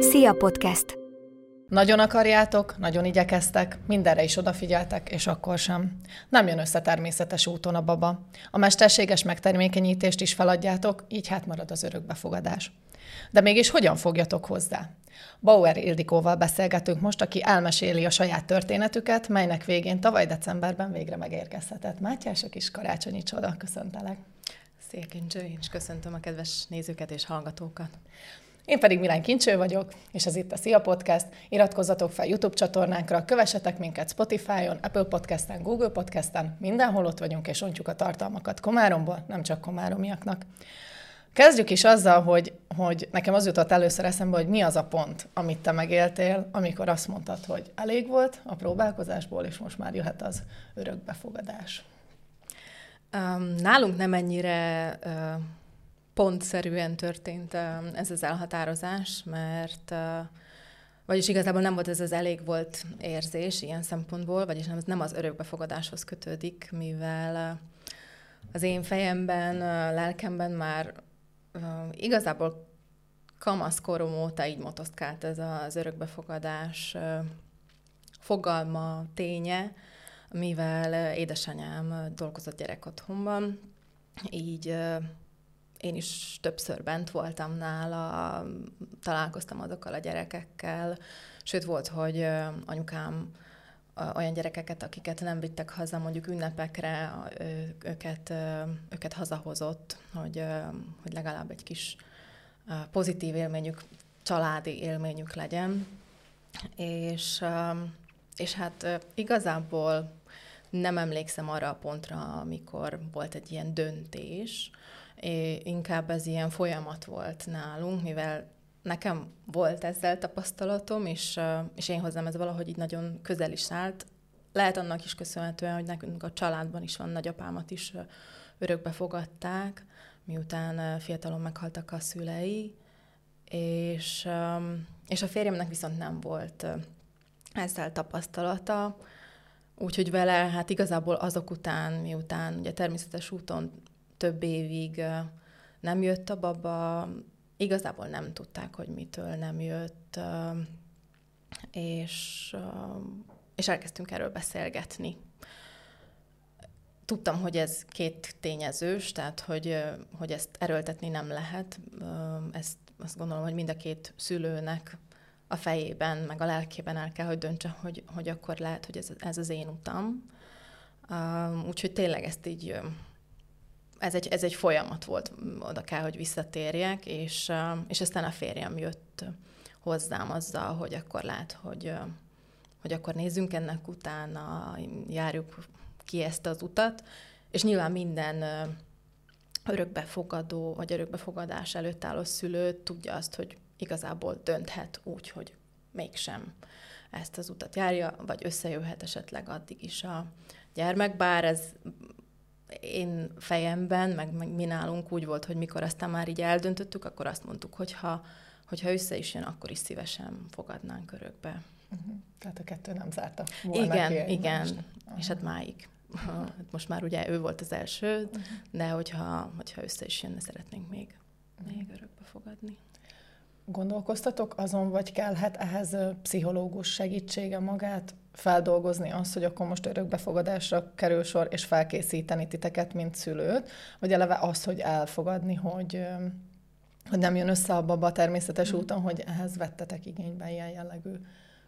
Szia Podcast! Nagyon akarjátok, nagyon igyekeztek, mindenre is odafigyeltek, és akkor sem. Nem jön össze természetes úton a baba. A mesterséges megtermékenyítést is feladjátok, így hát marad az örökbefogadás. De mégis hogyan fogjatok hozzá? Bauer Ildikóval beszélgetünk most, aki elmeséli a saját történetüket, melynek végén tavaly decemberben végre megérkezhetett. Mátyás, a kis karácsonyi csoda, köszöntelek. Szia Kincső, én is köszöntöm a kedves nézőket és hallgatókat. Én pedig Milán Kincső vagyok, és ez itt a Szia Podcast. Iratkozzatok fel YouTube csatornánkra, kövessetek minket Spotify-on, Apple Podcast-en, Google Podcast-en, mindenhol ott vagyunk, és ontjuk a tartalmakat Komáromból, nem csak komáromiaknak. Kezdjük is azzal, hogy, hogy nekem az jutott először eszembe, hogy mi az a pont, amit te megéltél, amikor azt mondtad, hogy elég volt a próbálkozásból, és most már jöhet az örökbefogadás. Um, nálunk nem ennyire uh, pontszerűen történt ez az elhatározás, mert vagyis igazából nem volt ez az elég volt érzés ilyen szempontból, vagyis nem, nem az örökbefogadáshoz kötődik, mivel az én fejemben, lelkemben már igazából kamaszkorom óta így motoszkált ez az örökbefogadás fogalma, ténye, mivel édesanyám dolgozott gyerek otthonban, így én is többször bent voltam nála, találkoztam azokkal a gyerekekkel, sőt volt, hogy anyukám olyan gyerekeket, akiket nem vittek haza mondjuk ünnepekre, őket, őket hazahozott, hogy, hogy legalább egy kis pozitív élményük, családi élményük legyen. És, és hát igazából nem emlékszem arra a pontra, amikor volt egy ilyen döntés, inkább ez ilyen folyamat volt nálunk, mivel nekem volt ezzel tapasztalatom, és, és én hozzám ez valahogy így nagyon közel is állt. Lehet annak is köszönhetően, hogy nekünk a családban is van, nagyapámat is örökbe fogadták, miután fiatalon meghaltak a szülei, és, és a férjemnek viszont nem volt ezzel tapasztalata, Úgyhogy vele, hát igazából azok után, miután ugye természetes úton több évig nem jött a baba, igazából nem tudták, hogy mitől nem jött, és, és elkezdtünk erről beszélgetni. Tudtam, hogy ez két tényezős, tehát hogy, hogy ezt erőltetni nem lehet. Ezt azt gondolom, hogy mind a két szülőnek a fejében, meg a lelkében el kell, hogy döntse, hogy, hogy akkor lehet, hogy ez, ez az én utam. Úgyhogy tényleg ezt így, ez egy, ez egy folyamat volt, oda kell, hogy visszatérjek, és, és aztán a férjem jött hozzám azzal, hogy akkor lehet, hogy, hogy akkor nézzünk ennek utána, járjuk ki ezt az utat, és nyilván minden örökbefogadó vagy örökbefogadás előtt álló szülő tudja azt, hogy igazából dönthet úgy, hogy mégsem ezt az utat járja, vagy összejöhet esetleg addig is a gyermek, bár ez én fejemben, meg, meg mi nálunk úgy volt, hogy mikor aztán már így eldöntöttük, akkor azt mondtuk, hogy ha, hogyha össze is jön, akkor is szívesen fogadnánk örökbe. Uh-huh. Tehát a kettő nem zárta volna Igen, ki igen. Uh-huh. És hát máig. Uh-huh. Most már ugye ő volt az első, uh-huh. de hogyha, hogyha össze is jönne, szeretnénk még, uh-huh. még örökbe fogadni. Gondolkoztatok azon, vagy kellhet ehhez pszichológus segítsége magát feldolgozni azt, hogy akkor most örökbefogadásra kerül sor, és felkészíteni titeket, mint szülőt, vagy eleve az, hogy elfogadni, hogy, hogy nem jön össze a baba természetes mm. úton, hogy ehhez vettetek igénybe ilyen jellegű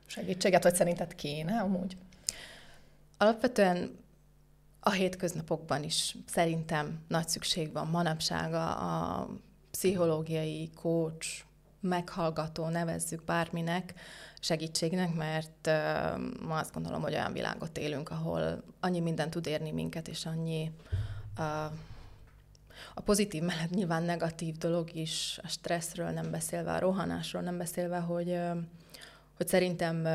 segítséget, vagy szerinted kéne amúgy? Alapvetően a hétköznapokban is szerintem nagy szükség van manapság a, a pszichológiai coach, meghallgató, nevezzük bárminek, segítségnek, mert ma azt gondolom, hogy olyan világot élünk, ahol annyi minden tud érni minket, és annyi uh, a pozitív mellett nyilván negatív dolog is, a stresszről nem beszélve, a rohanásról nem beszélve, hogy, hogy szerintem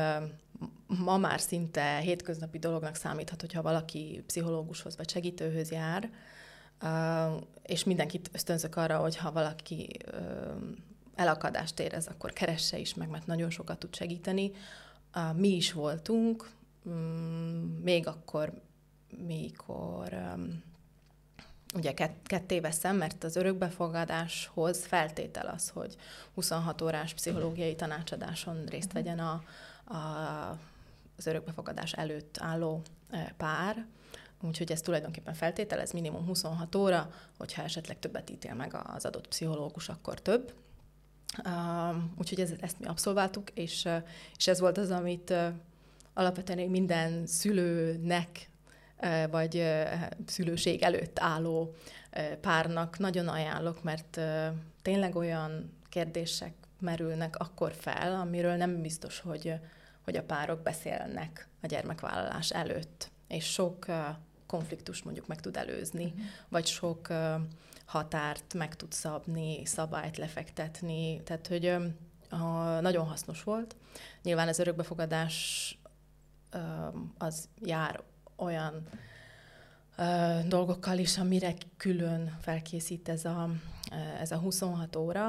ma már szinte hétköznapi dolognak számíthat, hogyha valaki pszichológushoz vagy segítőhöz jár, és mindenkit ösztönzök arra, hogy ha valaki elakadást érez, akkor keresse is meg, mert nagyon sokat tud segíteni. Mi is voltunk, mm, még akkor, mikor ugye ketté veszem, mert az örökbefogadáshoz feltétel az, hogy 26 órás pszichológiai tanácsadáson részt mhm. vegyen a, a, az örökbefogadás előtt álló pár, Úgyhogy ez tulajdonképpen feltétel, ez minimum 26 óra, hogyha esetleg többet ítél meg az adott pszichológus, akkor több. Uh, úgyhogy ez, ezt mi abszolváltuk, és, uh, és ez volt az, amit uh, alapvetően minden szülőnek, vagy szülőség előtt álló párnak nagyon ajánlok, mert tényleg olyan kérdések merülnek akkor fel, amiről nem biztos, hogy, hogy a párok beszélnek a gyermekvállalás előtt. És sok konfliktust mondjuk meg tud előzni, uh-huh. vagy sok határt meg tud szabni, szabályt lefektetni, tehát hogy uh, nagyon hasznos volt. Nyilván az örökbefogadás az jár olyan dolgokkal is, amire külön felkészít ez a, ez a 26 óra.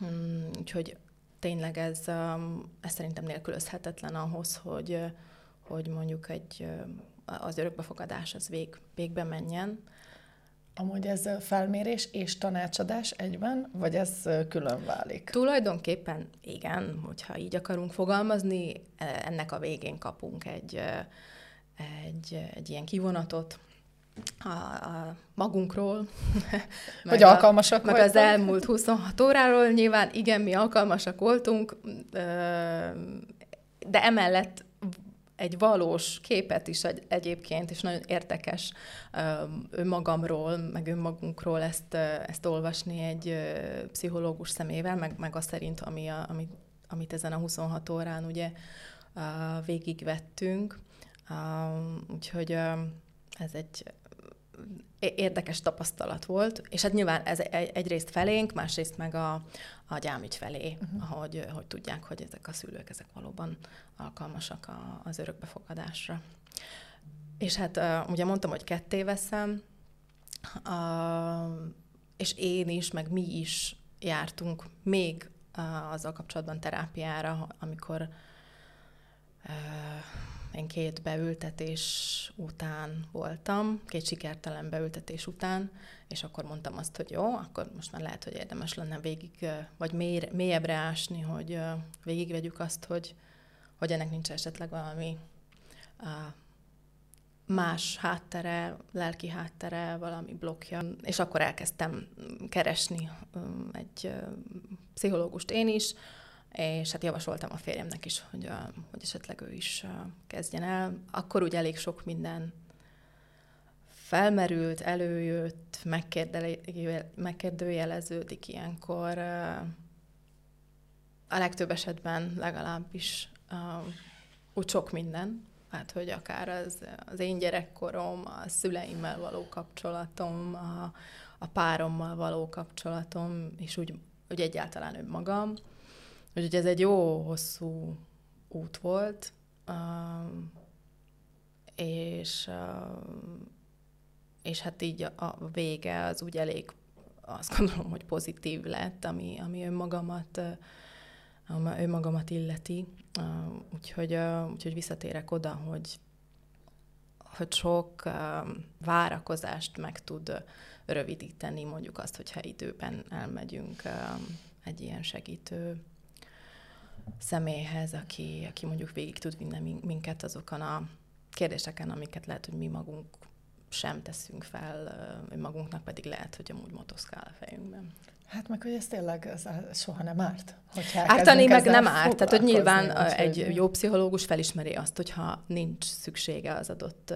Um, úgyhogy tényleg ez, ez szerintem nélkülözhetetlen ahhoz, hogy, hogy mondjuk egy az örökbefogadás az vég, végbe menjen. Amúgy ez felmérés és tanácsadás egyben, vagy ez külön válik? Tulajdonképpen igen, hogyha így akarunk fogalmazni, e, ennek a végén kapunk egy, egy, egy ilyen kivonatot, a, a magunkról. Hogy alkalmasak Meg az elmúlt 26 óráról nyilván igen, mi alkalmasak voltunk, de emellett egy valós képet is egy, egyébként, és nagyon érdekes önmagamról, meg önmagunkról ezt, ezt olvasni egy pszichológus szemével, meg, meg azt szerint, ami a, amit, amit ezen a 26 órán ugye végigvettünk. Úgyhogy ez egy érdekes tapasztalat volt, és hát nyilván ez egyrészt felénk, másrészt meg a, a gyámügy felé, uh-huh. hogy, hogy tudják, hogy ezek a szülők ezek valóban alkalmasak a, az örökbefogadásra. És hát ugye mondtam, hogy ketté veszem, és én is, meg mi is jártunk még azzal kapcsolatban terápiára, amikor én két beültetés után voltam, két sikertelen beültetés után, és akkor mondtam azt, hogy jó, akkor most már lehet, hogy érdemes lenne végig, vagy mély, mélyebbre ásni, hogy végigvegyük azt, hogy, hogy ennek nincs esetleg valami más háttere, lelki háttere, valami blokja. És akkor elkezdtem keresni egy pszichológust én is, és hát javasoltam a férjemnek is, hogy, hogy esetleg ő is kezdjen el. Akkor úgy elég sok minden felmerült, előjött, megkérdőjeleződik ilyenkor. A legtöbb esetben legalábbis úgy sok minden, hát hogy akár az, az én gyerekkorom, a szüleimmel való kapcsolatom, a, a párommal való kapcsolatom, és úgy, úgy egyáltalán önmagam. Úgyhogy ez egy jó hosszú út volt, és, és hát így a vége az úgy elég, azt gondolom, hogy pozitív lett, ami, ami önmagamat, önmagamat illeti. Úgyhogy, úgyhogy visszatérek oda, hogy, hogy sok várakozást meg tud rövidíteni, mondjuk azt, hogyha időben elmegyünk egy ilyen segítő személyhez, aki, aki mondjuk végig tud vinni minket azokon a kérdéseken, amiket lehet, hogy mi magunk sem teszünk fel, magunknak pedig lehet, hogy amúgy motoszkál a fejünkben. Hát meg, hogy ez tényleg ez soha nem árt. Ártani meg nem árt. Tehát, hogy nyilván egy jó pszichológus felismeri azt, hogyha nincs szüksége az adott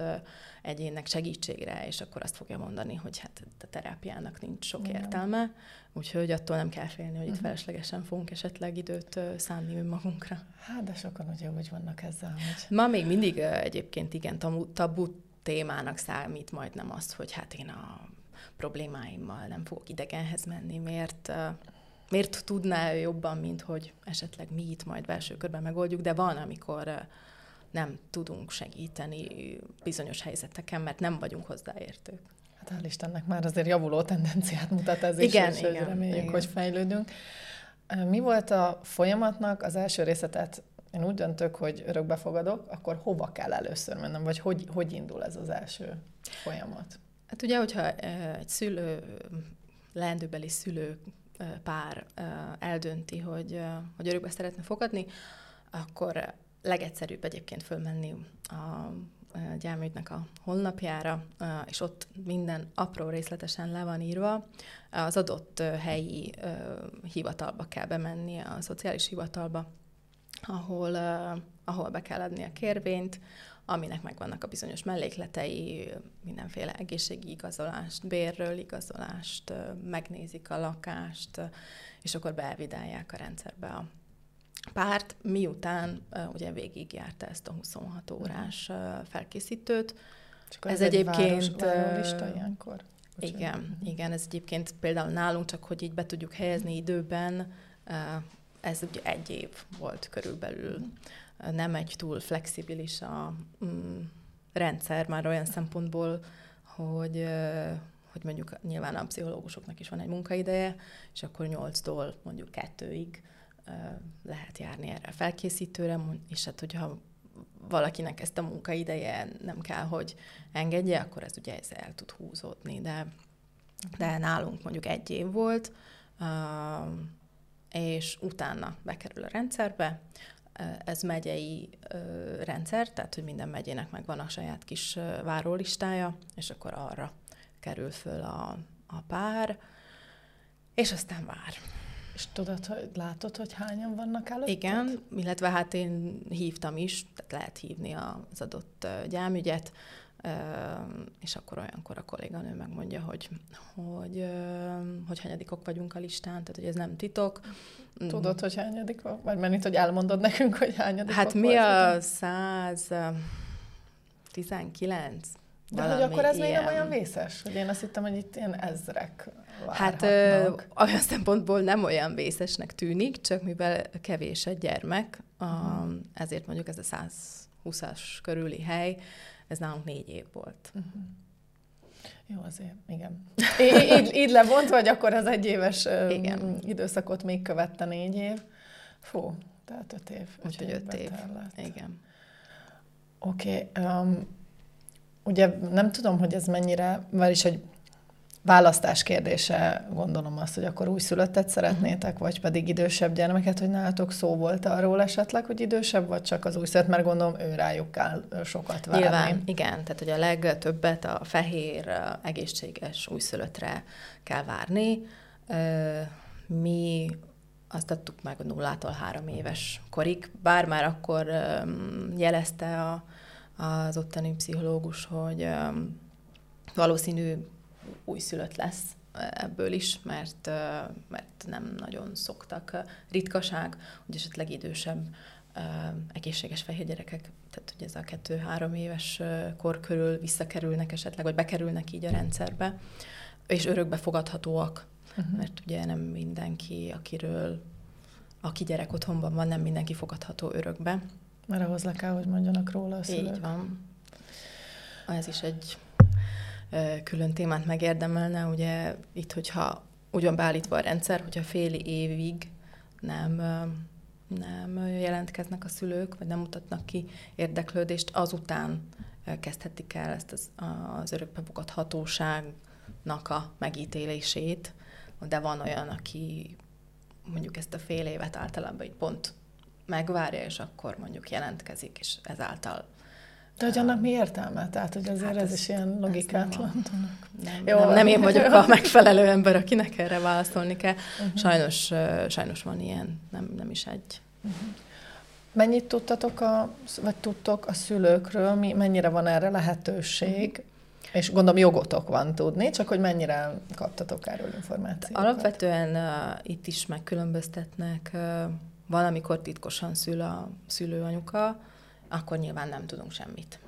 egyénnek segítségre, és akkor azt fogja mondani, hogy hát a terápiának nincs sok Igen. értelme, úgyhogy attól nem kell félni, hogy itt uh-huh. feleslegesen fogunk esetleg időt szánni önmagunkra. Hát, de sokan ugye úgy vannak ezzel. Hogy... Ma még mindig egyébként igen tabu, tabu témának számít majdnem azt, hogy hát én a problémáimmal nem fogok idegenhez menni, miért, miért tudná ő jobban, mint hogy esetleg mi itt majd belső körben megoldjuk, de van, amikor nem tudunk segíteni bizonyos helyzeteken, mert nem vagyunk hozzáértők. Hát hál' Istennek már azért javuló tendenciát mutat ez igen, is, és igen, reméljük, igen. hogy fejlődünk. Mi volt a folyamatnak az első részletet? Én úgy döntök, hogy örökbefogadok, akkor hova kell először mennem, vagy hogy, hogy indul ez az első folyamat? Hát ugye, hogyha egy szülő, leendőbeli szülő pár eldönti, hogy, hogy örökbe szeretne fogadni, akkor legegyszerűbb egyébként fölmenni a gyámügynek a honlapjára, és ott minden apró részletesen le van írva. Az adott helyi hivatalba kell bemenni, a szociális hivatalba, ahol, ahol be kell adni a kérvényt, aminek megvannak a bizonyos mellékletei, mindenféle egészségi igazolást, bérről igazolást, megnézik a lakást, és akkor beelvidálják a rendszerbe a párt, miután ugye végigjárta ezt a 26 órás felkészítőt. Csak ez, ez egyébként... Város, ilyenkor? Igen, uh-huh. igen, ez egyébként például nálunk, csak hogy így be tudjuk helyezni időben, ez ugye egy év volt körülbelül. Nem egy túl flexibilis a mm, rendszer már olyan szempontból, hogy hogy mondjuk nyilván a pszichológusoknak is van egy munkaideje, és akkor 8-tól mondjuk kettőig lehet járni erre a felkészítőre, és hát hogyha valakinek ezt a munkaideje nem kell, hogy engedje, akkor ez ugye ez el tud húzódni, de, de nálunk mondjuk egy év volt, és utána bekerül a rendszerbe, ez megyei rendszer, tehát hogy minden megyének megvan a saját kis várólistája, és akkor arra kerül föl a, a pár, és aztán vár. És tudod, hogy látod, hogy hányan vannak előtt? Igen, illetve hát én hívtam is, tehát lehet hívni az adott gyámügyet, és akkor olyankor a kolléganő megmondja, hogy, hogy, hogy hányadikok vagyunk a listán, tehát hogy ez nem titok. Tudod, hogy hányadik van? Vagy mennyit, hogy elmondod nekünk, hogy hányadik Hát mi a 119 de hogy akkor ez ilyen... még nem olyan vészes? Hogy én azt hittem, hogy itt ilyen ezrek Hát ö, olyan szempontból nem olyan vészesnek tűnik, csak mivel kevés egy gyermek, uh-huh. ezért mondjuk ez a 120-as körüli hely, ez nálunk négy év volt. Uh-huh. Jó, azért, igen. így, így levont, vagy akkor az egyéves igen. időszakot még követte négy év. Fú, tehát öt év. Úgyhogy öt év. Igen. Oké. Okay, um, ugye nem tudom, hogy ez mennyire, vagyis, hogy választás kérdése, gondolom azt, hogy akkor újszülöttet szeretnétek, vagy pedig idősebb gyermeket, hogy nálatok szó volt arról esetleg, hogy idősebb, vagy csak az újszülött, mert gondolom ő rájuk kell sokat várni. Nyilván, igen, tehát hogy a legtöbbet a fehér, egészséges újszülöttre kell várni. Mi azt adtuk meg a nullától három éves korig, bár már akkor jelezte a az ottani pszichológus, hogy valószínű újszülött lesz ebből is, mert, mert nem nagyon szoktak ritkaság, hogy esetleg idősebb egészséges fehér gyerekek, tehát hogy ez a kettő-három éves kor körül visszakerülnek esetleg, vagy bekerülnek így a rendszerbe, és örökbe fogadhatóak, uh-huh. mert ugye nem mindenki, akiről, aki gyerek otthonban van, nem mindenki fogadható örökbe. Mert ahhoz le kell, hogy mondjanak róla a szülők. Így van. Ez is egy külön témát megérdemelne, ugye itt, hogyha ugyan beállítva a rendszer, hogyha fél évig nem, nem jelentkeznek a szülők, vagy nem mutatnak ki érdeklődést, azután kezdhetik el ezt az, az örökbefogadhatóságnak a megítélését, de van olyan, aki mondjuk ezt a fél évet általában így pont megvárja, és akkor mondjuk jelentkezik, és ezáltal de hogy annak mi értelme? Tehát, hogy azért hát ez, ez is ilyen logikátlan. Nem, nem, Jó, nem, nem én vagyok a megfelelő ember, akinek erre válaszolni kell. Uh-huh. Sajnos, sajnos van ilyen, nem, nem is egy. Uh-huh. Mennyit tudtatok, a, vagy tudtok a szülőkről, mi, mennyire van erre lehetőség? Uh-huh. És gondolom jogotok van tudni, csak hogy mennyire kaptatok erről információt. Alapvetően uh, itt is megkülönböztetnek uh, valamikor titkosan szül a szülőanyuka, akkor nyilván nem tudunk semmit.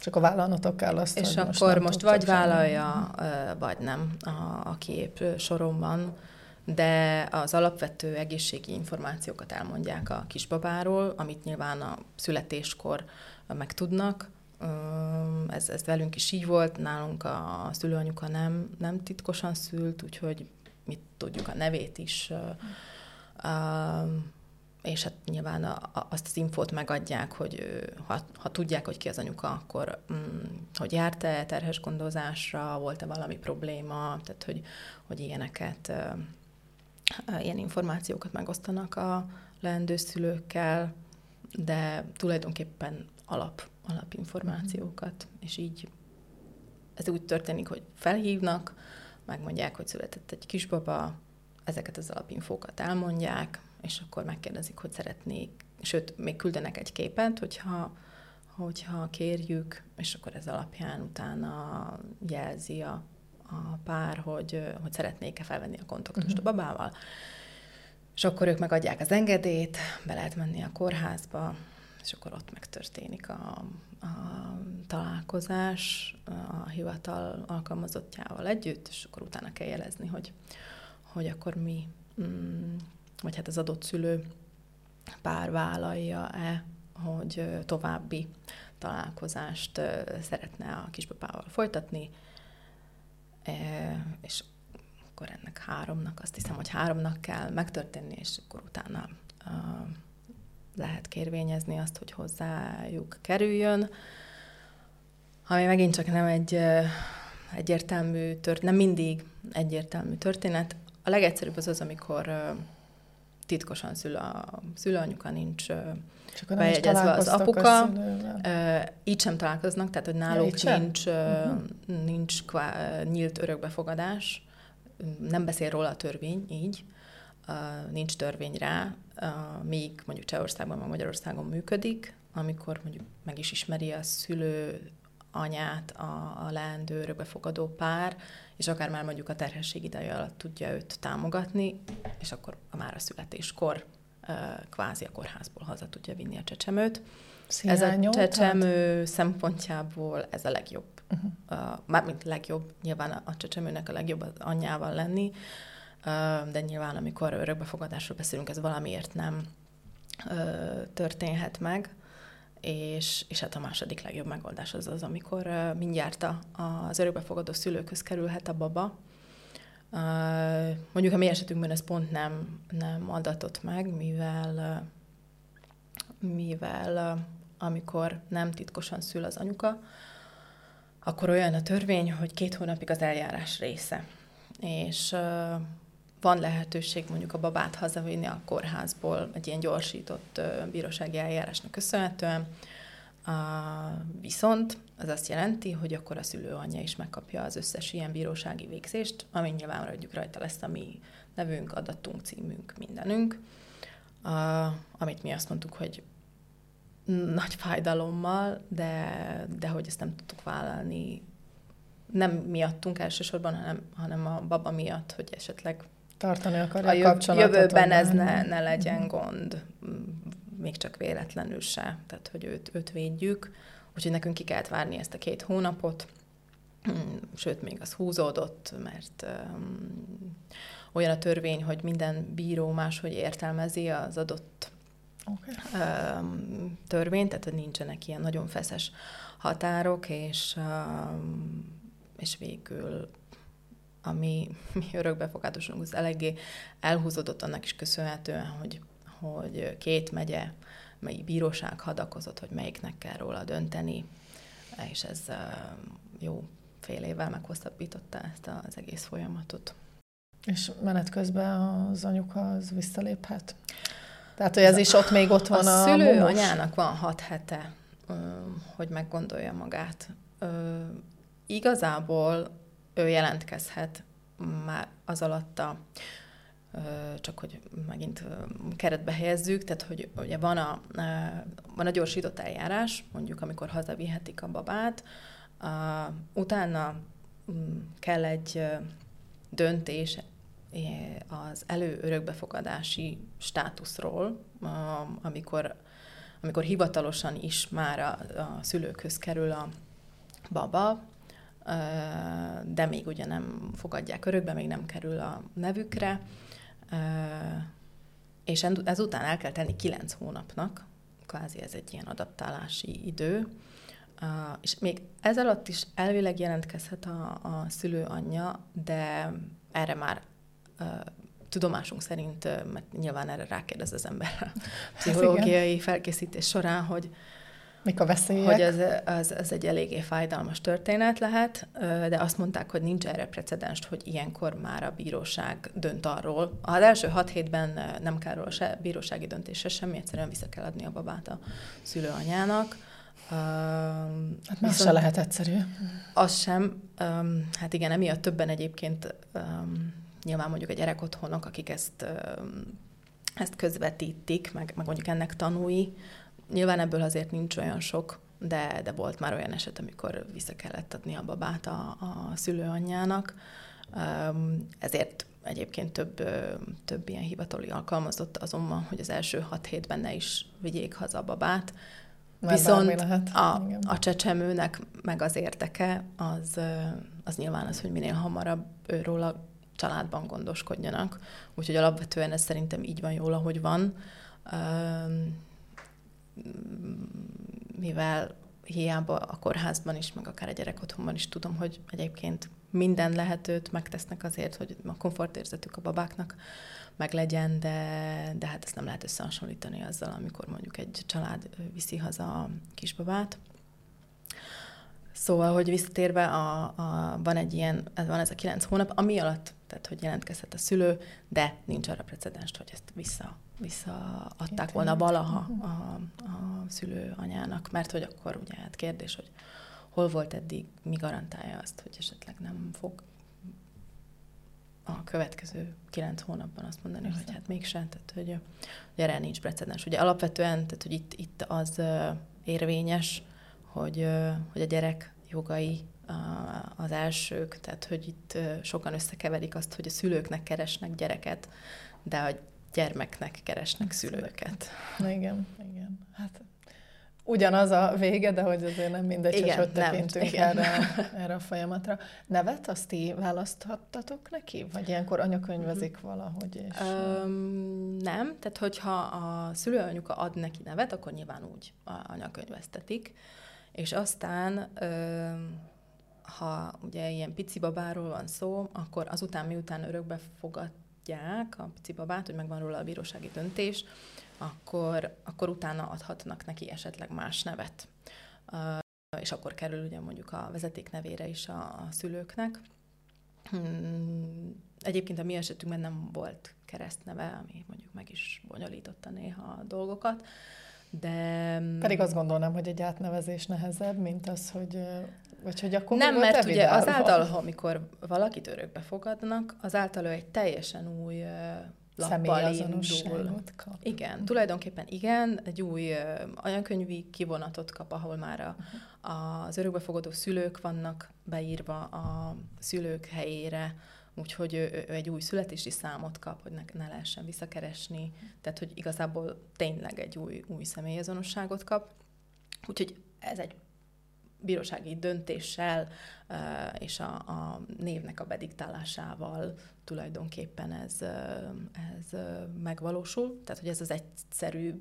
Csak a vállalnotok kell azt, És akkor most, most vagy vállalja, semmi. vagy nem, a, aki épp soron van, de az alapvető egészségi információkat elmondják a kisbabáról, amit nyilván a születéskor megtudnak. Ez, ez velünk is így volt, nálunk a szülőanyuka nem, nem titkosan szült, úgyhogy mit tudjuk a nevét is és hát nyilván a, a, azt az infót megadják, hogy ha, ha tudják, hogy ki az anyuka, akkor mm, hogy járt-e terhes gondozásra, volt-e valami probléma, tehát hogy, hogy ilyeneket, ilyen információkat megosztanak a leendő szülőkkel, de tulajdonképpen alap, alapinformációkat, mm-hmm. és így ez úgy történik, hogy felhívnak, megmondják, hogy született egy kisbaba, ezeket az alapinfókat elmondják, és akkor megkérdezik, hogy szeretnék, sőt, még küldenek egy képet, hogyha, hogyha kérjük, és akkor ez alapján utána jelzi a, a pár, hogy, hogy szeretnék-e felvenni a kontaktust uh-huh. a babával. És akkor ők megadják az engedélyt, be lehet menni a kórházba, és akkor ott megtörténik a, a találkozás a hivatal alkalmazottjával együtt, és akkor utána kell jelezni, hogy, hogy akkor mi, mm, vagy hát az adott szülő pár vállalja-e, hogy további találkozást szeretne a kisbabával folytatni, és akkor ennek háromnak, azt hiszem, hogy háromnak kell megtörténni, és akkor utána lehet kérvényezni azt, hogy hozzájuk kerüljön. Ami megint csak nem egy egyértelmű történet, nem mindig egyértelmű történet. A legegyszerűbb az az, amikor titkosan szül a szülőanyuka, nincs Csak bejegyezve az apuka. Így sem találkoznak, tehát hogy náluk ja, nincs, uh-huh. nincs kvá, nyílt örökbefogadás, nem beszél róla a törvény így, nincs törvény rá, míg mondjuk Csehországban, vagy Magyarországon működik, amikor mondjuk meg is ismeri a szülő anyát a, a leendő örökbefogadó pár, és akár már mondjuk a terhesség ideje alatt tudja őt támogatni, és akkor már a születéskor kvázi a kórházból haza tudja vinni a csecsemőt. Színányó, ez a csecsemő tehát? szempontjából ez a legjobb. Uh-huh. Uh, mármint legjobb, nyilván a, a csecsemőnek a legjobb az anyjával lenni, uh, de nyilván amikor örökbefogadásról beszélünk, ez valamiért nem uh, történhet meg és, és hát a második legjobb megoldás az az, amikor mindjárt az örökbefogadó szülőkhöz kerülhet a baba. Mondjuk a mi esetünkben ez pont nem, nem adatott meg, mivel, mivel amikor nem titkosan szül az anyuka, akkor olyan a törvény, hogy két hónapig az eljárás része. És van lehetőség mondjuk a babát hazavinni a kórházból egy ilyen gyorsított bírósági eljárásnak köszönhetően, viszont az azt jelenti, hogy akkor a szülő anyja is megkapja az összes ilyen bírósági végzést, ami nyilván maradjuk rajta lesz a mi nevünk, adatunk, címünk, mindenünk, amit mi azt mondtuk, hogy nagy fájdalommal, de, de hogy ezt nem tudtuk vállalni, nem miattunk elsősorban, hanem, hanem a baba miatt, hogy esetleg tartani akarja a, jöv- kapcsolatot. Jövőben ez ne, ne legyen gond, még csak véletlenül se, tehát hogy őt, őt védjük. Úgyhogy nekünk ki kellett várni ezt a két hónapot, sőt, még az húzódott, mert um, olyan a törvény, hogy minden bíró máshogy értelmezi az adott okay. um, törvényt, tehát nincsenek ilyen nagyon feszes határok, és, um, és végül ami mi örökbefogadásunk az eléggé elhúzódott annak is köszönhetően, hogy, hogy két megye, mely bíróság hadakozott, hogy melyiknek kell róla dönteni, és ez jó fél évvel meghosszabbította ezt az egész folyamatot. És menet közben az anyuka az visszaléphet? Tehát, hogy ez is ott még ott van a, a szülő anyának van hat hete, hogy meggondolja magát. Igazából ő jelentkezhet már az alatt a csak hogy megint keretbe helyezzük, tehát hogy ugye van a, van a gyorsított eljárás, mondjuk amikor hazavihetik a babát, utána mm, kell egy döntés az előörökbefogadási státuszról, amikor, amikor hivatalosan is már a, a szülőkhöz kerül a baba, de még ugye nem fogadják örökbe, még nem kerül a nevükre, és ezután el kell tenni kilenc hónapnak, kvázi ez egy ilyen adaptálási idő, és még ez alatt is elvileg jelentkezhet a, a szülő anyja, de erre már tudomásunk szerint, mert nyilván erre rákérdez az ember a hát pszichológiai felkészítés során, hogy Mik a veszélyek? Hogy az, az, az egy eléggé fájdalmas történet lehet, de azt mondták, hogy nincs erre precedens, hogy ilyenkor már a bíróság dönt arról. Az első hat hétben nem kell róla se bírósági döntése semmi, egyszerűen vissza kell adni a babát a szülőanyának. Hát más se lehet egyszerű. Az sem. Hát igen, emiatt többen egyébként nyilván mondjuk a gyerekotthonok, akik ezt, ezt közvetítik, meg, meg mondjuk ennek tanúi, Nyilván ebből azért nincs olyan sok, de, de volt már olyan eset, amikor vissza kellett adni a babát a, a szülőanyjának. Ezért egyébként több, több ilyen hivatali alkalmazott azonban, hogy az első hat hétben ne is vigyék haza a babát. Mert Viszont lehet. A, a csecsemőnek meg az érdeke, az, az nyilván az, hogy minél hamarabb őról a családban gondoskodjanak. Úgyhogy alapvetően ez szerintem így van jól, ahogy van mivel hiába a kórházban is, meg akár a gyerekotthonban is tudom, hogy egyébként minden lehetőt megtesznek azért, hogy a komfortérzetük a babáknak meg legyen, de, de hát ezt nem lehet összehasonlítani azzal, amikor mondjuk egy család viszi haza a kisbabát. Szóval, hogy visszatérve, a, a, van egy ilyen, van ez a kilenc hónap, ami alatt, tehát hogy jelentkezhet a szülő, de nincs arra precedens, hogy ezt vissza visszaadták volna valaha a, a szülő anyának, mert hogy akkor ugye hát kérdés, hogy hol volt eddig, mi garantálja azt, hogy esetleg nem fog a következő kilenc hónapban azt mondani, Persze. hogy hát mégsem, tehát hogy, hogy erre nincs precedens. Ugye alapvetően, tehát hogy itt, itt az érvényes, hogy, hogy a gyerek jogai az elsők, tehát hogy itt sokan összekeverik azt, hogy a szülőknek keresnek gyereket, de hogy gyermeknek keresnek szülőket. Igen, igen. Hát ugyanaz a vége, de hogy azért nem mindegy, igen, hogy hogy tekintünk nem, erre, erre a folyamatra. Nevet azt ti választhattatok neki? Vagy ilyenkor anyakönyvezik uh-huh. valahogy? És... Um, nem, tehát hogyha a szülőanyuka ad neki nevet, akkor nyilván úgy anyakönyvesztetik. És aztán, um, ha ugye ilyen pici babáról van szó, akkor azután, miután örökbe fogad tudják a pici babát, hogy megvan róla a bírósági döntés, akkor, akkor utána adhatnak neki esetleg más nevet. És akkor kerül ugye mondjuk a vezeték nevére is a, a szülőknek. Hmm, egyébként a mi esetünkben nem volt keresztneve, ami mondjuk meg is bonyolította néha a dolgokat. De... Pedig azt gondolnám, hogy egy átnevezés nehezebb, mint az, hogy vagy hogy akkor Nem, mert ugye azáltal, amikor valakit örökbe fogadnak, azáltal ő egy teljesen új lappal indul. Kap. Igen, tulajdonképpen igen, egy új anyakönyvi kivonatot kap, ahol már a, az örökbefogadó szülők vannak beírva a szülők helyére, úgyhogy ő, ő egy új születési számot kap, hogy ne, ne lehessen visszakeresni, tehát hogy igazából tényleg egy új, új személyazonosságot kap. Úgyhogy ez egy bírósági döntéssel és a, a névnek a bediktálásával tulajdonképpen ez, ez megvalósul. Tehát, hogy ez az egyszerű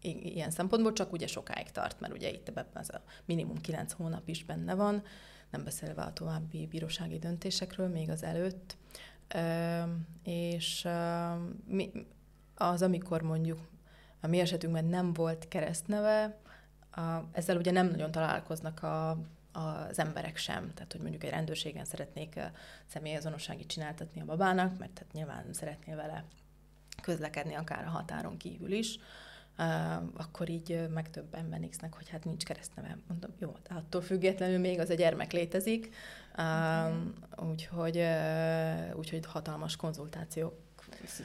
ilyen szempontból csak ugye sokáig tart, mert ugye itt ebben az a minimum kilenc hónap is benne van, nem beszélve a további bírósági döntésekről még az előtt. És az, amikor mondjuk a mi esetünkben nem volt keresztneve, a, ezzel ugye nem nagyon találkoznak a, az emberek sem, tehát hogy mondjuk egy rendőrségen szeretnék személyazonossági csináltatni a babának, mert tehát nyilván szeretnél vele közlekedni akár a határon kívül is, akkor így meg több ember hogy hát nincs keresztneve. Mondom, jó, de attól függetlenül még az a gyermek létezik, úgyhogy, úgyhogy hatalmas konzultációk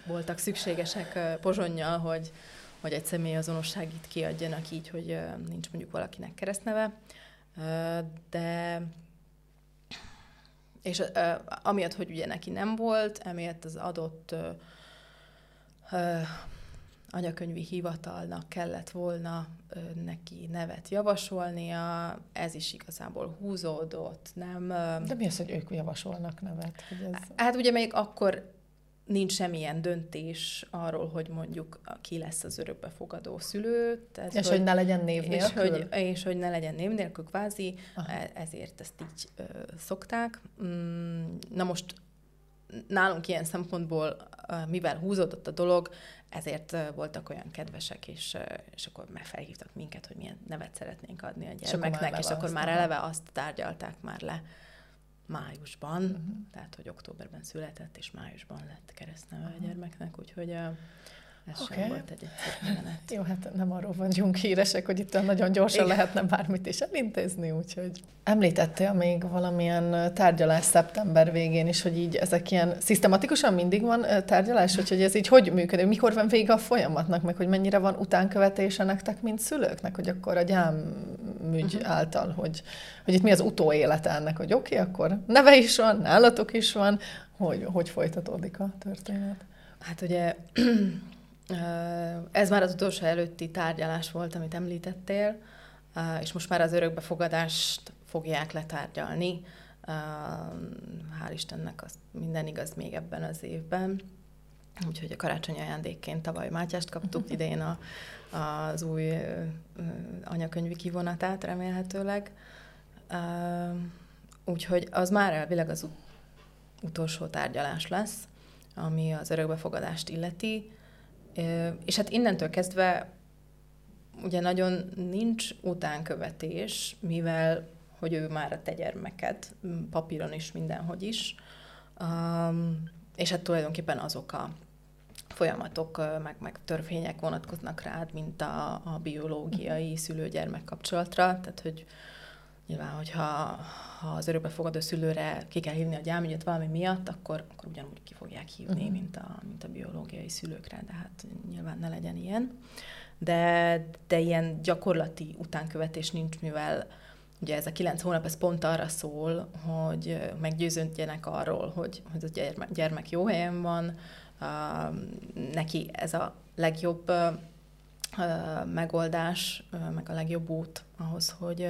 voltak szükségesek Pozsonnyal, hogy, hogy egy személyazonosságit kiadjanak így, hogy nincs mondjuk valakinek keresztneve. De és amiatt, hogy ugye neki nem volt, emiatt az adott anyakönyvi hivatalnak kellett volna neki nevet javasolnia, ez is igazából húzódott, nem... De mi az, hogy ők javasolnak nevet? Hogy ez... Hát ugye még akkor nincs semmilyen döntés arról, hogy mondjuk ki lesz az örökbefogadó szülő. Tehát, és hogy, hogy ne legyen név nélkül? És hogy, és hogy ne legyen név nélkül, kvázi, Aha. E, ezért ezt így ö, szokták. Mm, na most nálunk ilyen szempontból, mivel húzódott a dolog, ezért voltak olyan kedvesek, és, és akkor megfelhívtak minket, hogy milyen nevet szeretnénk adni a gyermeknek, és, és akkor már eleve azt tárgyalták már le májusban, uh-huh. tehát hogy októberben született, és májusban lett keresztneve uh-huh. a gyermeknek, úgyhogy ez okay. sem volt egy egyszerű Jó, hát nem arról vagyunk híresek, hogy itt nagyon gyorsan Igen. lehetne bármit is elintézni, úgyhogy... Említettél még valamilyen tárgyalás szeptember végén is, hogy így ezek ilyen szisztematikusan mindig van tárgyalás, hogy ez így hogy működik, mikor van vége a folyamatnak, meg hogy mennyire van utánkövetése nektek, mint szülőknek, hogy akkor a gyámügy uh-huh. által, hogy, hogy itt mi az utóélete ennek, hogy oké, okay, akkor neve is van, nálatok is van, hogy, hogy folytatódik a történet? Hát ugye ez már az utolsó előtti tárgyalás volt, amit említettél, és most már az örökbefogadást fogják letárgyalni. Hál' Istennek az minden igaz még ebben az évben. Úgyhogy a karácsonyi ajándékként tavaly Mátyást kaptuk, idén a, az új anyakönyvi kivonatát remélhetőleg. Úgyhogy az már elvileg az utolsó tárgyalás lesz, ami az örökbefogadást illeti. És hát innentől kezdve ugye nagyon nincs utánkövetés, mivel hogy ő már a te gyermeked, papíron is, mindenhogy is. Um, és hát tulajdonképpen azok a folyamatok, meg, meg törvények vonatkoznak rád, mint a, a biológiai szülő-gyermek kapcsolatra. Tehát, hogy nyilván, hogyha ha az örökbefogadó szülőre ki kell hívni a gyámügyet valami miatt, akkor, akkor ugyanúgy ki fogják hívni, uh-huh. mint, a, mint a biológiai szülőkre, de hát nyilván ne legyen ilyen. De, de ilyen gyakorlati utánkövetés nincs, mivel ugye ez a kilenc hónap, ez pont arra szól, hogy meggyőződjenek arról, hogy, hogy a gyermek, gyermek jó helyen van, neki ez a legjobb megoldás, meg a legjobb út ahhoz, hogy,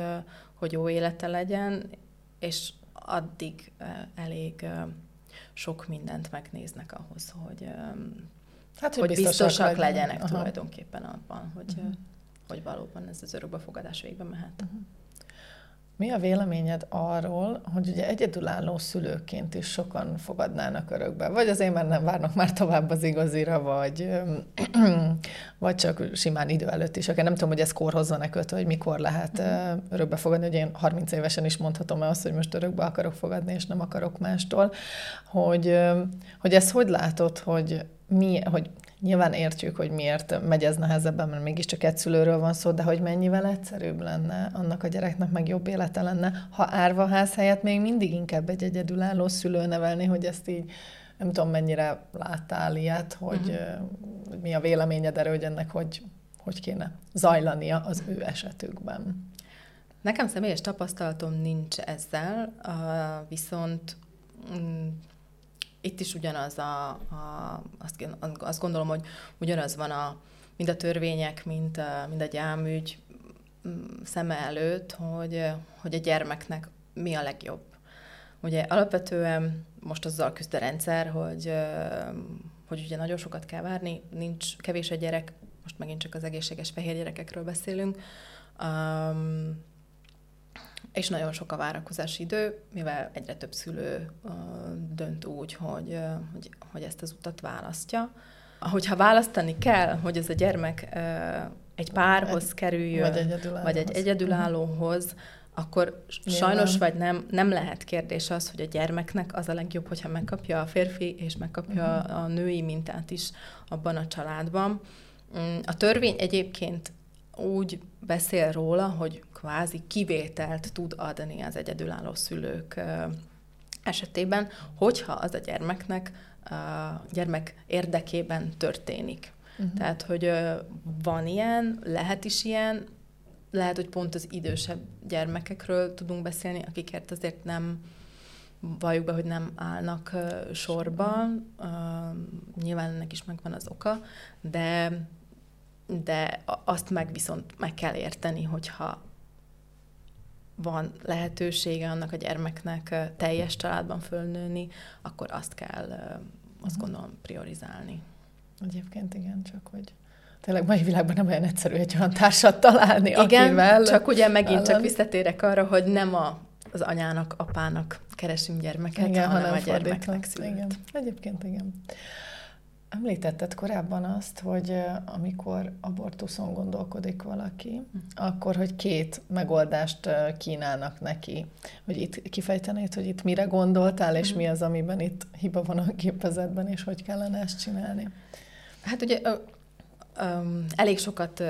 hogy jó élete legyen, és addig elég sok mindent megnéznek ahhoz, hogy, hát, hogy, hogy biztosak, biztosak legyenek Aha. tulajdonképpen abban, hogy, uh-huh. hogy valóban ez az örökbefogadás végbe mehet. Uh-huh. Mi a véleményed arról, hogy ugye egyedülálló szülőként is sokan fogadnának örökbe? Vagy azért már nem várnak már tovább az igazira, vagy, vagy csak simán idő előtt is. Akár nem tudom, hogy ez korhoz van-e kötve, hogy mikor lehet uh-huh. örökbe fogadni, hogy én 30 évesen is mondhatom el azt, hogy most örökbe akarok fogadni, és nem akarok mástól. Hogy, hogy ezt hogy látod, hogy mi, hogy Nyilván értjük, hogy miért megy ez nehezebben, mert mégiscsak egy szülőről van szó, de hogy mennyivel egyszerűbb lenne annak a gyereknek, meg jobb élete lenne, ha árvaház helyett még mindig inkább egy egyedülálló szülő nevelni, hogy ezt így nem tudom, mennyire láttál ilyet, hogy uh-huh. mi a véleményed erről, hogy ennek hogy, hogy kéne zajlania az ő esetükben. Nekem személyes tapasztalatom nincs ezzel, viszont mm, itt is ugyanaz a, a azt, azt gondolom, hogy ugyanaz van a, mind a törvények, mind a, mind a gyámügy mm, szeme előtt, hogy, hogy a gyermeknek mi a legjobb. Ugye alapvetően most azzal küzd a rendszer, hogy, hogy ugye nagyon sokat kell várni, nincs kevés a gyerek, most megint csak az egészséges fehér gyerekekről beszélünk, um, és nagyon sok a várakozási idő, mivel egyre több szülő uh, dönt úgy, hogy, uh, hogy, hogy ezt az utat választja. Hogyha választani kell, hogy ez a gyermek uh, egy párhoz kerüljön, vagy, egyedülállóhoz. vagy egy egyedülállóhoz, akkor Nyilván. sajnos vagy nem, nem lehet kérdés az, hogy a gyermeknek az a legjobb, hogyha megkapja a férfi, és megkapja uh-huh. a női mintát is abban a családban. Mm, a törvény egyébként úgy beszél róla, hogy kvázi kivételt tud adni az egyedülálló szülők esetében, hogyha az a gyermeknek a gyermek érdekében történik. Uh-huh. Tehát, hogy van ilyen, lehet is ilyen, lehet, hogy pont az idősebb gyermekekről tudunk beszélni, akikért azért nem valljuk be, hogy nem állnak uh, sorban. Uh, nyilván ennek is megvan az oka, de de azt meg viszont meg kell érteni, hogyha van lehetősége annak a gyermeknek teljes családban fölnőni, akkor azt kell, azt mhm. gondolom, priorizálni. Egyébként igen, csak hogy tényleg mai világban nem olyan egyszerű egy olyan társat találni, Igen, akivel csak ugye megint vállalni. csak visszatérek arra, hogy nem a az anyának, apának keresünk gyermeket, igen, hanem, hanem a gyermeknek szülőt. Igen, egyébként igen. Említetted korábban azt, hogy amikor abortuszon gondolkodik valaki, hm. akkor, hogy két megoldást kínálnak neki. Hogy itt kifejtenéd, hogy itt mire gondoltál, és hm. mi az, amiben itt hiba van a gépezetben, és hogy kellene ezt csinálni? Hát ugye Um, elég sokat uh,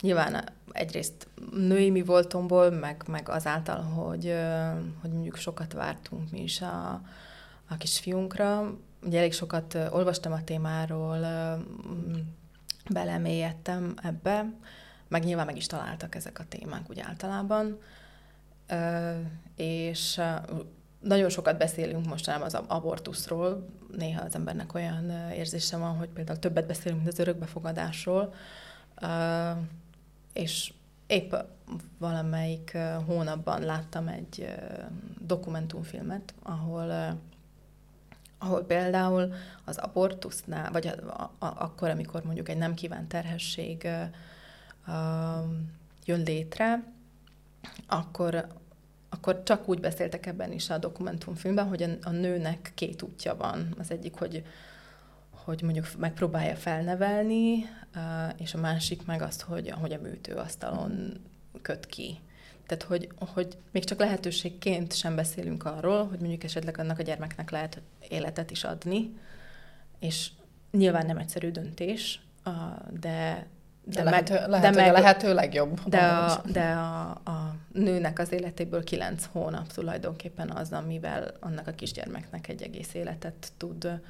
nyilván egyrészt női mi voltomból, meg, meg azáltal, hogy, uh, hogy mondjuk sokat vártunk mi is a, a kisfiunkra. Ugye elég sokat olvastam a témáról, uh, belemélyedtem ebbe, meg nyilván meg is találtak ezek a témák úgy általában. És nagyon sokat beszélünk mostanában az abortuszról, néha az embernek olyan érzése van, hogy például többet beszélünk, mint az örökbefogadásról, és épp valamelyik hónapban láttam egy dokumentumfilmet, ahol ahol például az abortusznál, vagy a, a, a, akkor, amikor mondjuk egy nem kívánt terhesség jön létre, akkor akkor csak úgy beszéltek ebben is a dokumentumfilmben, hogy a, a nőnek két útja van. Az egyik, hogy, hogy mondjuk megpróbálja felnevelni, és a másik meg azt, hogy, hogy a műtőasztalon köt ki. Tehát, hogy, hogy még csak lehetőségként sem beszélünk arról, hogy mondjuk esetleg annak a gyermeknek lehet életet is adni, és nyilván nem egyszerű döntés, de, de, de lehető, meg, lehető, de meg, lehető legjobb. De, a, de a, a nőnek az életéből kilenc hónap tulajdonképpen az, amivel annak a kisgyermeknek egy egész életet tud,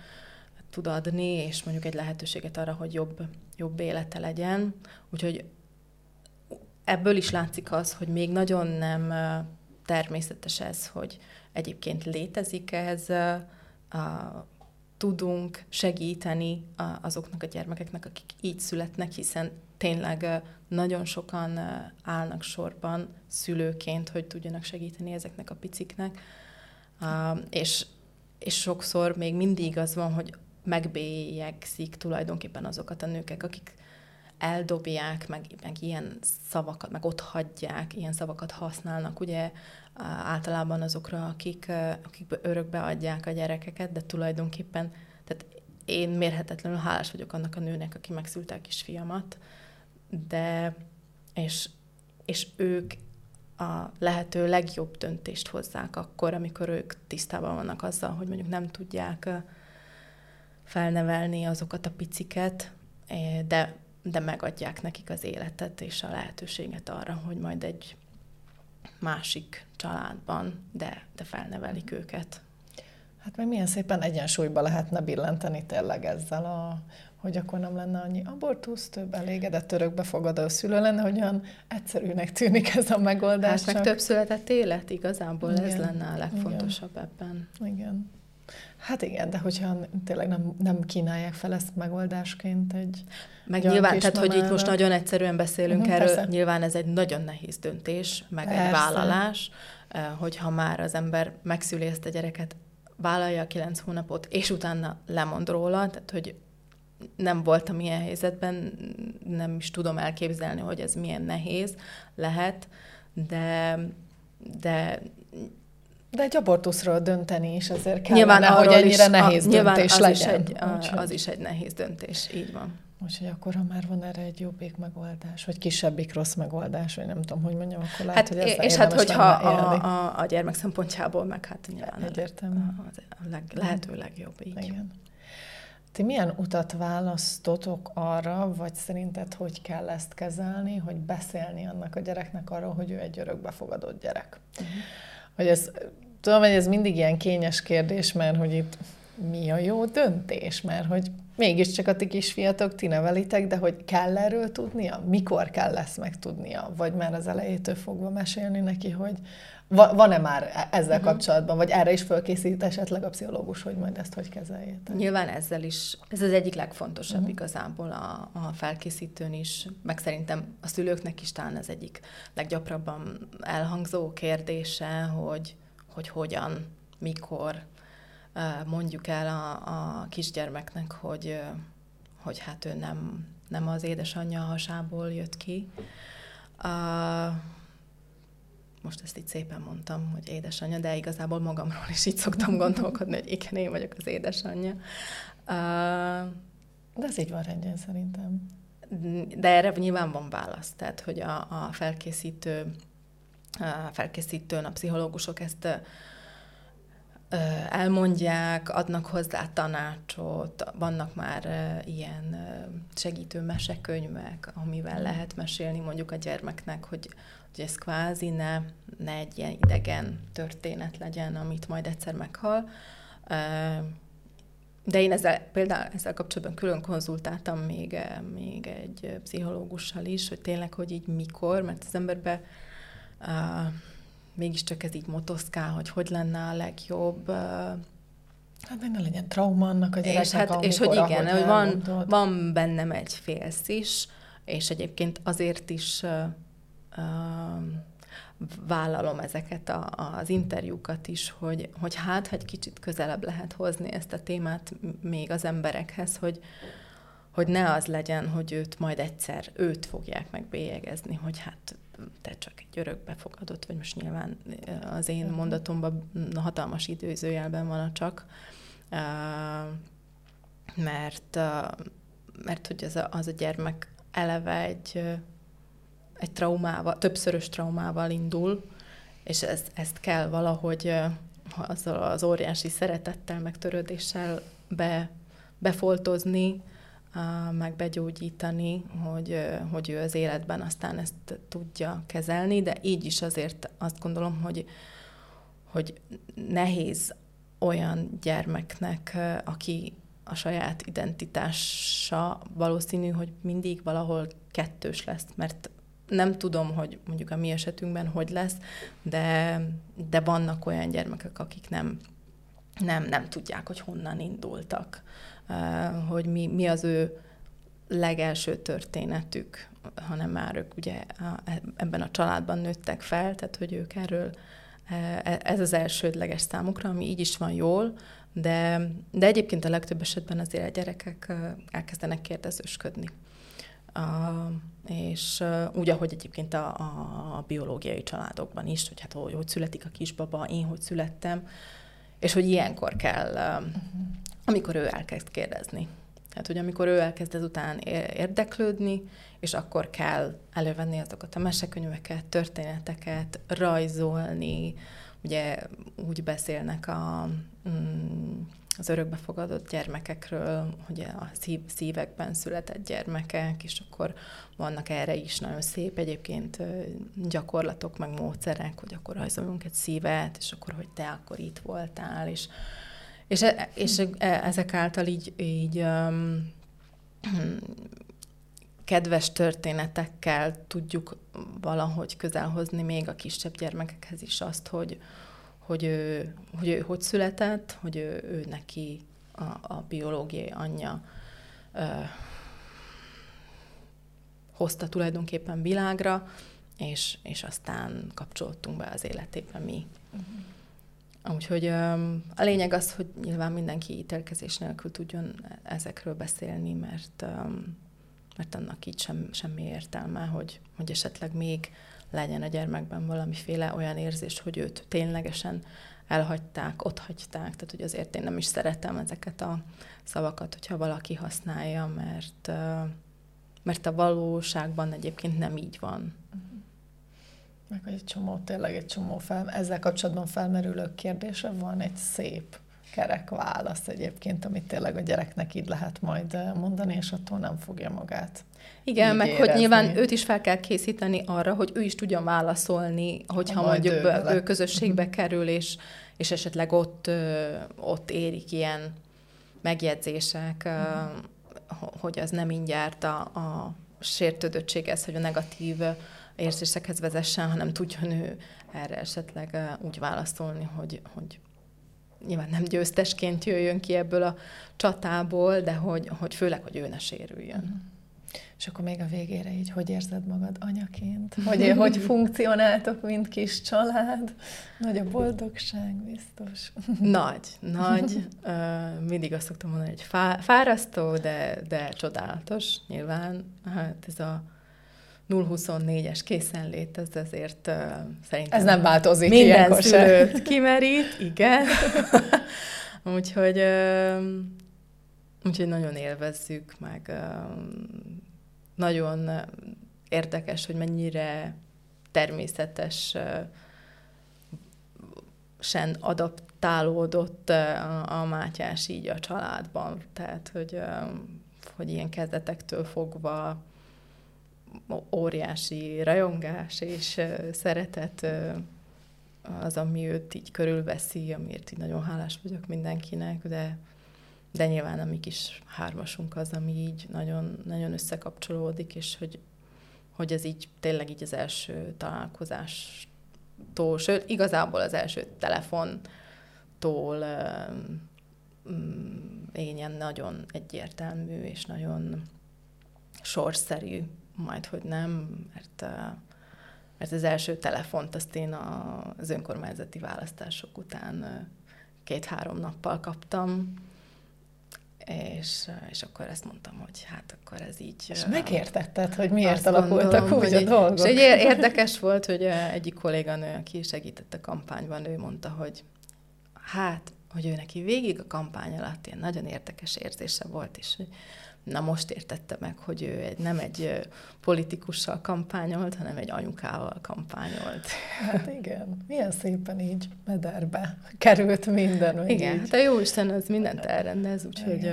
tud adni, és mondjuk egy lehetőséget arra, hogy jobb, jobb élete legyen. Úgyhogy ebből is látszik az, hogy még nagyon nem természetes ez, hogy egyébként létezik ez, a, tudunk segíteni azoknak a gyermekeknek, akik így születnek, hiszen tényleg nagyon sokan állnak sorban szülőként, hogy tudjanak segíteni ezeknek a piciknek. És, és sokszor még mindig az van, hogy megbélyegzik tulajdonképpen azokat a nőket, akik eldobják, meg, meg ilyen szavakat, meg ott hagyják, ilyen szavakat használnak, ugye általában azokra, akik, akik örökbe adják a gyerekeket, de tulajdonképpen, tehát én mérhetetlenül hálás vagyok annak a nőnek, aki megszülte a kisfiamat, de és, és ők a lehető legjobb döntést hozzák akkor, amikor ők tisztában vannak azzal, hogy mondjuk nem tudják felnevelni azokat a piciket, de, de megadják nekik az életet és a lehetőséget arra, hogy majd egy másik családban, de, de felnevelik őket. Hát meg milyen szépen egyensúlyba lehetne billenteni tényleg ezzel a hogy akkor nem lenne annyi abortusz, több elégedett örökbefogadó szülő lenne, hogy olyan egyszerűnek tűnik ez a megoldás. Hát meg csak... több született élet, igazából igen, ez lenne a legfontosabb igen. ebben. Igen. Hát igen, de hogyha tényleg nem, nem kínálják fel ezt megoldásként egy Meg nyilván, tehát hogy itt most nagyon egyszerűen beszélünk uh-huh, erről, persze. nyilván ez egy nagyon nehéz döntés, meg persze. egy vállalás, eh, hogyha már az ember megszüli ezt a gyereket, vállalja a kilenc hónapot, és utána lemond róla, tehát hogy nem voltam ilyen helyzetben, nem is tudom elképzelni, hogy ez milyen nehéz lehet, de, de de egy abortuszról dönteni is azért kell, nyilván hogy ennyire is, nehéz a, döntés az legyen. Is egy, a, az is egy nehéz döntés, így van. Úgyhogy akkor, ha már van erre egy jobbik megoldás, vagy kisebbik rossz megoldás, vagy nem tudom, hogy mondjam, akkor lehet, hát, hogy És hát, hogyha a, a, a gyermek szempontjából, meg hát nyilván Egyértelmű. A, a leg, lehető legjobb így. Igen. Ti milyen utat választotok arra, vagy szerinted hogy kell ezt kezelni, hogy beszélni annak a gyereknek arról, hogy ő egy örökbefogadott gyerek? Uh-huh. Hogy ez, tudom, hogy ez mindig ilyen kényes kérdés, mert hogy itt mi a jó döntés, mert hogy mégiscsak a ti kisfiatok, ti nevelitek, de hogy kell erről tudnia? Mikor kell ezt megtudnia? Vagy már az elejétől fogva mesélni neki, hogy van-e már ezzel uh-huh. kapcsolatban, vagy erre is fölkészít esetleg a pszichológus, hogy majd ezt hogy kezeljétek? Nyilván ezzel is, ez az egyik legfontosabb uh-huh. igazából a, a felkészítőn is, meg szerintem a szülőknek is talán az egyik leggyakrabban elhangzó kérdése, hogy, hogy hogyan, mikor mondjuk el a, a kisgyermeknek, hogy, hogy hát ő nem, nem az édesanyja hasából jött ki. Most ezt így szépen mondtam, hogy édesanyja, de igazából magamról is így szoktam gondolkodni, hogy igen, én vagyok az édesanyja. De ez így van rendjén szerintem. De erre nyilván van válasz, tehát hogy a, a felkészítő, felkészítőn a pszichológusok ezt elmondják, adnak hozzá tanácsot, vannak már ilyen segítő mesekönyvek, amivel lehet mesélni mondjuk a gyermeknek, hogy, hogy ez kvázi ne, ne egy ilyen idegen történet legyen, amit majd egyszer meghal. De én ezzel, például ezzel kapcsolatban külön konzultáltam még, még egy pszichológussal is, hogy tényleg, hogy így mikor, mert az emberbe uh, mégiscsak ez így motoszkál, hogy hogy lenne a legjobb. Hát meg ne legyen trauma annak a gyereknek, és, hát, amikor, és hogy igen, hogy van, van bennem egy félsz is, és egyébként azért is uh, uh, vállalom ezeket a, az interjúkat is, hogy, hogy hát, hogy kicsit közelebb lehet hozni ezt a témát még az emberekhez, hogy, hogy ne az legyen, hogy őt majd egyszer, őt fogják megbélyegezni, hogy hát te csak egy örökbefogadott, vagy most nyilván az én mhm. mondatomban hatalmas időzőjelben van a csak, mert, mert hogy az a, az a gyermek eleve egy, egy traumával, többszörös traumával indul, és ezt, ezt kell valahogy azzal az óriási szeretettel, meg törődéssel be, befoltozni, meg hogy, hogy ő az életben aztán ezt tudja kezelni, de így is azért azt gondolom, hogy, hogy nehéz olyan gyermeknek, aki a saját identitása valószínű, hogy mindig valahol kettős lesz, mert nem tudom, hogy mondjuk a mi esetünkben hogy lesz, de, de vannak olyan gyermekek, akik nem, nem, nem tudják, hogy honnan indultak hogy mi, mi az ő legelső történetük, hanem már ők ugye ebben a családban nőttek fel, tehát hogy ők erről, e, ez az elsődleges számukra, ami így is van jól, de, de egyébként a legtöbb esetben azért a gyerekek elkezdenek kérdezősködni. Uh, és uh, úgy, ahogy egyébként a, a, a biológiai családokban is, hogy hát hogy, hogy születik a kisbaba, én hogy születtem, és hogy ilyenkor kell uh, amikor ő elkezd kérdezni. Tehát, hogy amikor ő elkezd ezután érdeklődni, és akkor kell elővenni azokat a mesekönyveket, történeteket, rajzolni, ugye úgy beszélnek a, mm, az örökbefogadott gyermekekről, hogy a szív, szívekben született gyermekek, és akkor vannak erre is nagyon szép egyébként gyakorlatok, meg módszerek, hogy akkor rajzoljunk egy szívet, és akkor, hogy te akkor itt voltál, és és, e, és e, ezek által így, így um, kedves történetekkel tudjuk valahogy közelhozni még a kisebb gyermekekhez is azt, hogy, hogy ő hogy, ő, hogy született, hogy ő, ő neki a, a biológiai anyja ö, hozta tulajdonképpen világra, és, és aztán kapcsolódtunk be az életébe mi. Uh-huh. Úgyhogy a lényeg az, hogy nyilván mindenki ítélkezés nélkül tudjon ezekről beszélni, mert, mert annak így sem, semmi értelme, hogy, hogy esetleg még legyen a gyermekben valamiféle olyan érzés, hogy őt ténylegesen elhagyták, ott hagyták. Tehát, hogy azért én nem is szeretem ezeket a szavakat, hogyha valaki használja, mert, mert a valóságban egyébként nem így van. Uh-huh. Meg egy csomó, tényleg egy csomó fel, ezzel kapcsolatban felmerülő kérdése van egy szép kerek válasz egyébként, amit tényleg a gyereknek így lehet majd eh, mondani, és attól nem fogja magát. Igen, meg érezni. hogy nyilván őt is fel kell készíteni arra, hogy ő is tudjon válaszolni, hogyha majd mondjuk ő, ő közösségbe uh-huh. kerül, és, és esetleg ott, ott érik ilyen megjegyzések, uh-huh. hogy az nem mindjárt a, a sértődöttséghez, hogy a negatív érzésekhez vezessen, hanem tudjon ő erre esetleg úgy válaszolni, hogy, hogy nyilván nem győztesként jöjjön ki ebből a csatából, de hogy, hogy főleg, hogy ő ne sérüljön. Mm. És akkor még a végére így, hogy érzed magad anyaként? Hogy, hogy funkcionáltok, mint kis család? Nagy a boldogság, biztos. Nagy, nagy. mindig azt szoktam mondani, hogy fárasztó, de, de csodálatos, nyilván. Hát ez a 0-24-es készenlét, ez azért uh, szerintem... Ez nem változik Minden szülőt kimerít, igen. úgyhogy, uh, úgyhogy nagyon élvezzük, meg uh, nagyon érdekes, hogy mennyire természetes sen adaptálódott a, a Mátyás így a családban. Tehát, hogy, hogy ilyen kezdetektől fogva óriási rajongás és szeretet az, ami őt így körülveszi, amiért így nagyon hálás vagyok mindenkinek, de, de nyilván a mi kis hármasunk az, ami így nagyon, nagyon összekapcsolódik, és hogy, hogy ez így tényleg így az első találkozástól, sőt, igazából az első telefontól mm, én nagyon egyértelmű és nagyon sorszerű majd, hogy nem, mert, mert az első telefont azt én az önkormányzati választások után két-három nappal kaptam, és, és akkor ezt mondtam, hogy hát akkor ez így... És megértetted, hogy miért alakultak gondolom, úgy a dolgok? És egy érdekes volt, hogy egyik kolléganő, aki segített a kampányban, ő mondta, hogy hát, hogy ő neki végig a kampány alatt ilyen nagyon érdekes érzése volt, és hogy Na most értette meg, hogy ő egy, nem egy politikussal kampányolt, hanem egy anyukával kampányolt. Hát igen, milyen szépen így mederbe került minden. Igen, így. hát a jó Isten az mindent elrendez, úgyhogy,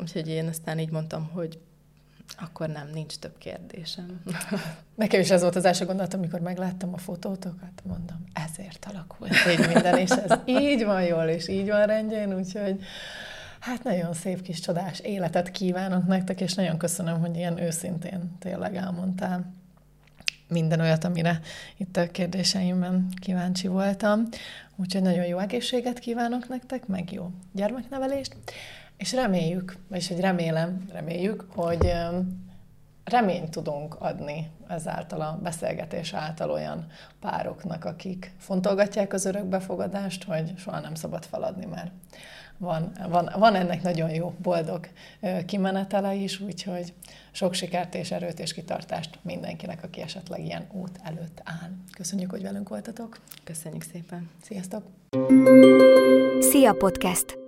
úgyhogy én aztán így mondtam, hogy akkor nem, nincs több kérdésem. Nekem is ez volt az első gondolat, amikor megláttam a fotótokat, mondom, ezért alakult így minden, és ez így van jól, és így van rendjén, úgyhogy Hát nagyon szép kis csodás életet kívánok nektek, és nagyon köszönöm, hogy ilyen őszintén tényleg elmondtál minden olyat, amire itt a kérdéseimben kíváncsi voltam. Úgyhogy nagyon jó egészséget kívánok nektek, meg jó gyermeknevelést, és reméljük, vagyis hogy remélem, reméljük, hogy reményt tudunk adni ezáltal a beszélgetés által olyan pároknak, akik fontolgatják az örökbefogadást, hogy soha nem szabad feladni, mert van, van, van ennek nagyon jó, boldog kimenetele is, úgyhogy sok sikert és erőt és kitartást mindenkinek, aki esetleg ilyen út előtt áll. Köszönjük, hogy velünk voltatok. Köszönjük szépen. Sziasztok! Szia Podcast!